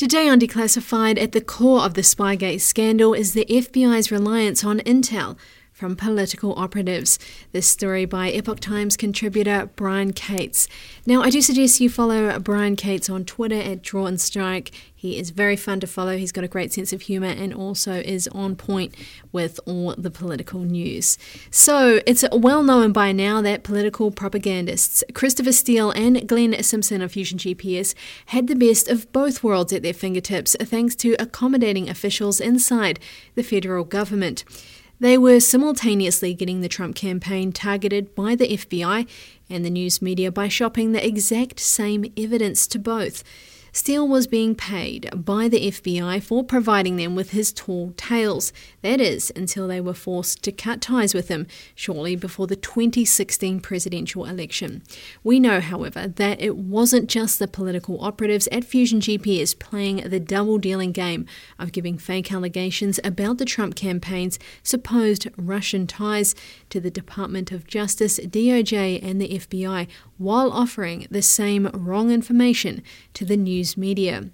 Today on Declassified, at the core of the Spygate scandal is the FBI's reliance on intel from political operatives. This story by Epoch Times contributor Brian Cates. Now, I do suggest you follow Brian Cates on Twitter at Draw and Strike. He is very fun to follow. He's got a great sense of humour and also is on point with all the political news. So, it's well known by now that political propagandists Christopher Steele and Glenn Simpson of Fusion GPS had the best of both worlds at their fingertips thanks to accommodating officials inside the federal government. They were simultaneously getting the Trump campaign targeted by the FBI and the news media by shopping the exact same evidence to both. Steele was being paid by the FBI for providing them with his tall tales. That is, until they were forced to cut ties with him shortly before the 2016 presidential election. We know, however, that it wasn't just the political operatives at Fusion GPS playing the double dealing game of giving fake allegations about the Trump campaign's supposed Russian ties to the Department of Justice, DOJ, and the FBI while offering the same wrong information to the news media.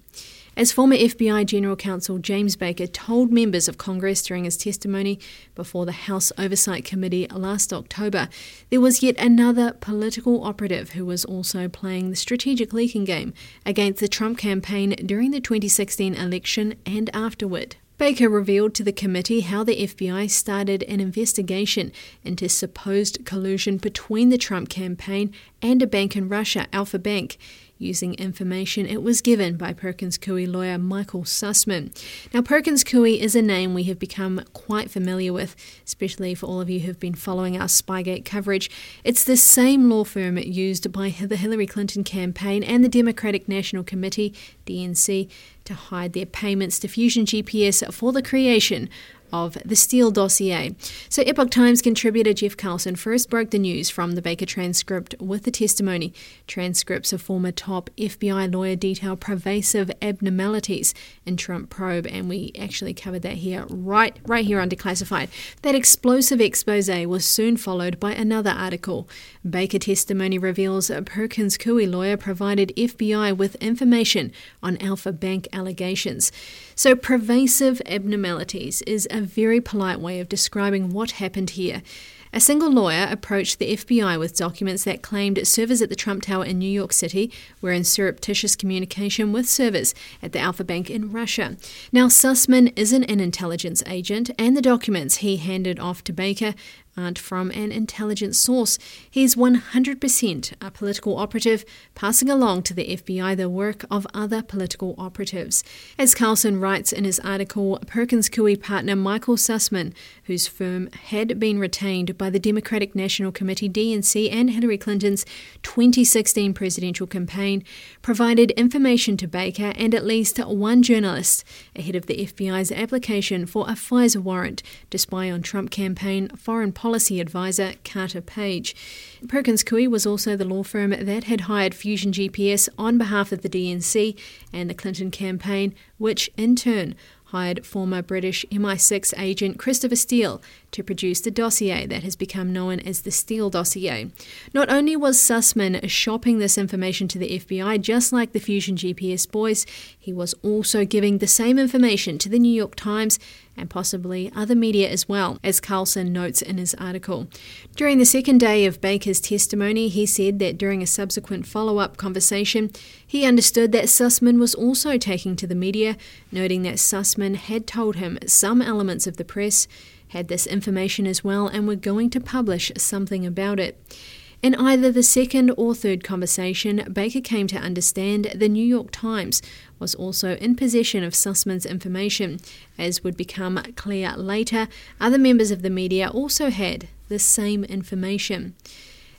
As former FBI General Counsel James Baker told members of Congress during his testimony before the House Oversight Committee last October, there was yet another political operative who was also playing the strategic leaking game against the Trump campaign during the 2016 election and afterward. Baker revealed to the committee how the FBI started an investigation into supposed collusion between the Trump campaign and a bank in Russia, Alfa Bank using information it was given by Perkins Coie lawyer Michael Sussmann. Now, Perkins Coie is a name we have become quite familiar with, especially for all of you who've been following our Spygate coverage. It's the same law firm used by the Hillary Clinton campaign and the Democratic National Committee, DNC, to hide their payments to Fusion GPS for the creation of the Steele dossier. So, Epoch Times contributor Jeff Carlson first broke the news from the Baker transcript with the testimony. Transcripts of former top FBI lawyer detail pervasive abnormalities in Trump probe, and we actually covered that here, right, right here on Declassified. That explosive expose was soon followed by another article. Baker testimony reveals a Perkins Coie lawyer provided FBI with information on Alfa Bank allegations. So, pervasive abnormalities is a very polite way of describing what happened here. A single lawyer approached the FBI with documents that claimed servers at the Trump Tower in New York City were in surreptitious communication with servers at the Alfa Bank in Russia. Now, Sussmann isn't an intelligence agent, and the documents he handed off to Baker aren't from an intelligence source. He's 100% a political operative, passing along to the FBI the work of other political operatives. As Carlson writes in his article, Perkins Coie partner Michael Sussmann, whose firm had been retained by the Democratic National Committee DNC and Hillary Clinton's 2016 presidential campaign, provided information to Baker and at least one journalist ahead of the FBI's application for a FISA warrant to spy on Trump campaign foreign policy policy advisor Carter Page. Perkins Coie was also the law firm that had hired Fusion GPS on behalf of the DNC and the Clinton campaign, which in turn hired former British MI6 agent Christopher Steele to produce the dossier that has become known as the Steele dossier. Not only was Sussmann shopping this information to the FBI, just like the Fusion GPS boys, he was also giving the same information to the New York Times and possibly other media as well, as Carlson notes in his article. During the second day of Baker's testimony, he said that during a subsequent follow up conversation, he understood that Sussmann was also taking to the media, noting that Sussmann had told him some elements of the press had this information as well and were going to publish something about it. In either the second or third conversation, Baker came to understand the New York Times was also in possession of Sussmann's information. As would become clear later, other members of the media also had the same information.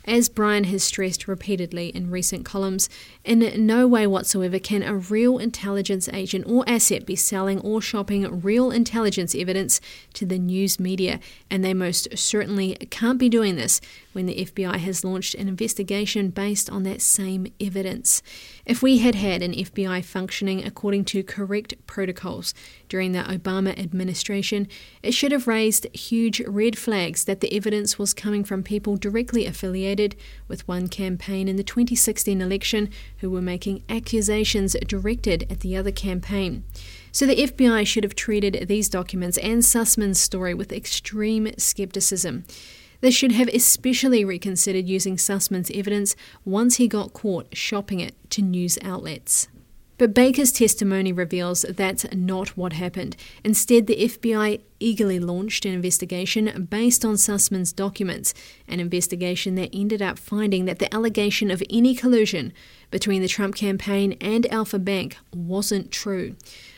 As Brian has stressed repeatedly in recent columns, in no way whatsoever can a real intelligence agent or asset be selling or shopping real intelligence evidence to the news media, and they most certainly can't be doing this when the FBI has launched an investigation based on that same evidence. If we had had an FBI functioning according to correct protocols during the Obama administration, it should have raised huge red flags that the evidence was coming from people directly affiliated with one campaign in the 2016 election who were making accusations directed at the other campaign. So the FBI should have treated these documents and Sussmann's story with extreme skepticism. They should have especially reconsidered using Sussmann's evidence once he got caught shopping it to news outlets. But Baker's testimony reveals that's not what happened. Instead, the FBI eagerly launched an investigation based on Sussmann's documents, an investigation that ended up finding that the allegation of any collusion between the Trump campaign and Alfa Bank wasn't true.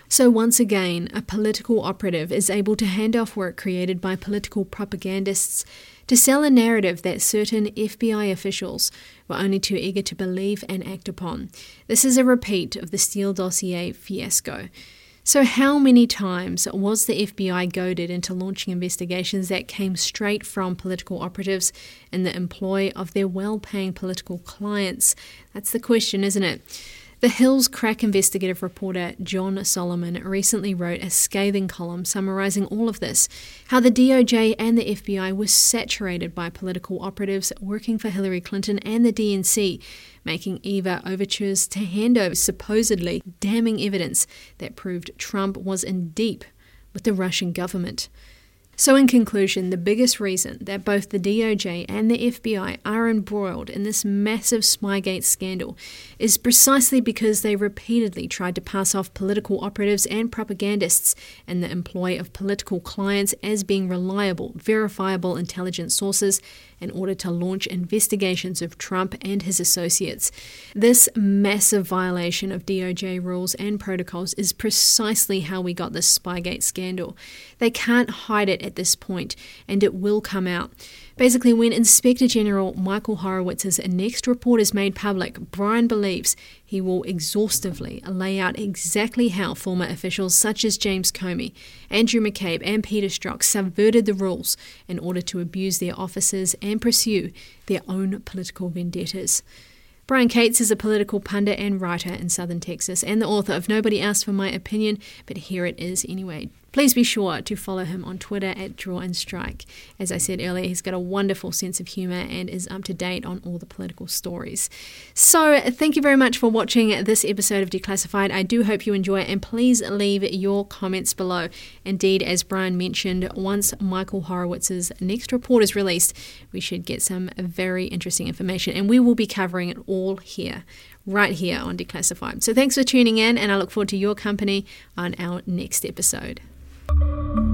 So, once again, a political operative is able to hand off work created by political propagandists to sell a narrative that certain FBI officials were only too eager to believe and act upon. This is a repeat of the Steele dossier fiasco. So, how many times was the FBI goaded into launching investigations that came straight from political operatives in the employ of their well paying political clients? That's the question, isn't it? The Hill's crack investigative reporter John Solomon recently wrote a scathing column summarizing all of this how the DOJ and the FBI were saturated by political operatives working for Hillary Clinton and the DNC, making Eva overtures to hand over supposedly damning evidence that proved Trump was in deep with the Russian government. So, in conclusion, the biggest reason that both the DOJ and the FBI are embroiled in this massive Spygate scandal is precisely because they repeatedly tried to pass off political operatives and propagandists in the employ of political clients as being reliable, verifiable intelligence sources in order to launch investigations of Trump and his associates. This massive violation of DOJ rules and protocols is precisely how we got this Spygate scandal. They can't hide it at this point, and it will come out. Basically, when Inspector General Michael Horowitz's next report is made public, Brian believes he will exhaustively lay out exactly how former officials such as James Comey, Andrew McCabe, and Peter Strzok subverted the rules in order to abuse their offices and pursue their own political vendettas. Brian Cates is a political pundit and writer in southern Texas and the author of Nobody Asked for My Opinion, but here it is anyway. Please be sure to follow him on Twitter at Draw and Strike. As I said earlier, he's got a wonderful sense of humour and is up to date on all the political stories. So, thank you very much for watching this episode of Declassified. I do hope you enjoy it, and please leave your comments below. Indeed, as Brian mentioned, once Michael Horowitz's next report is released, we should get some very interesting information, and we will be covering it all here right here on Declassified. So thanks for tuning in, and I look forward to your company on our next episode. Thank you.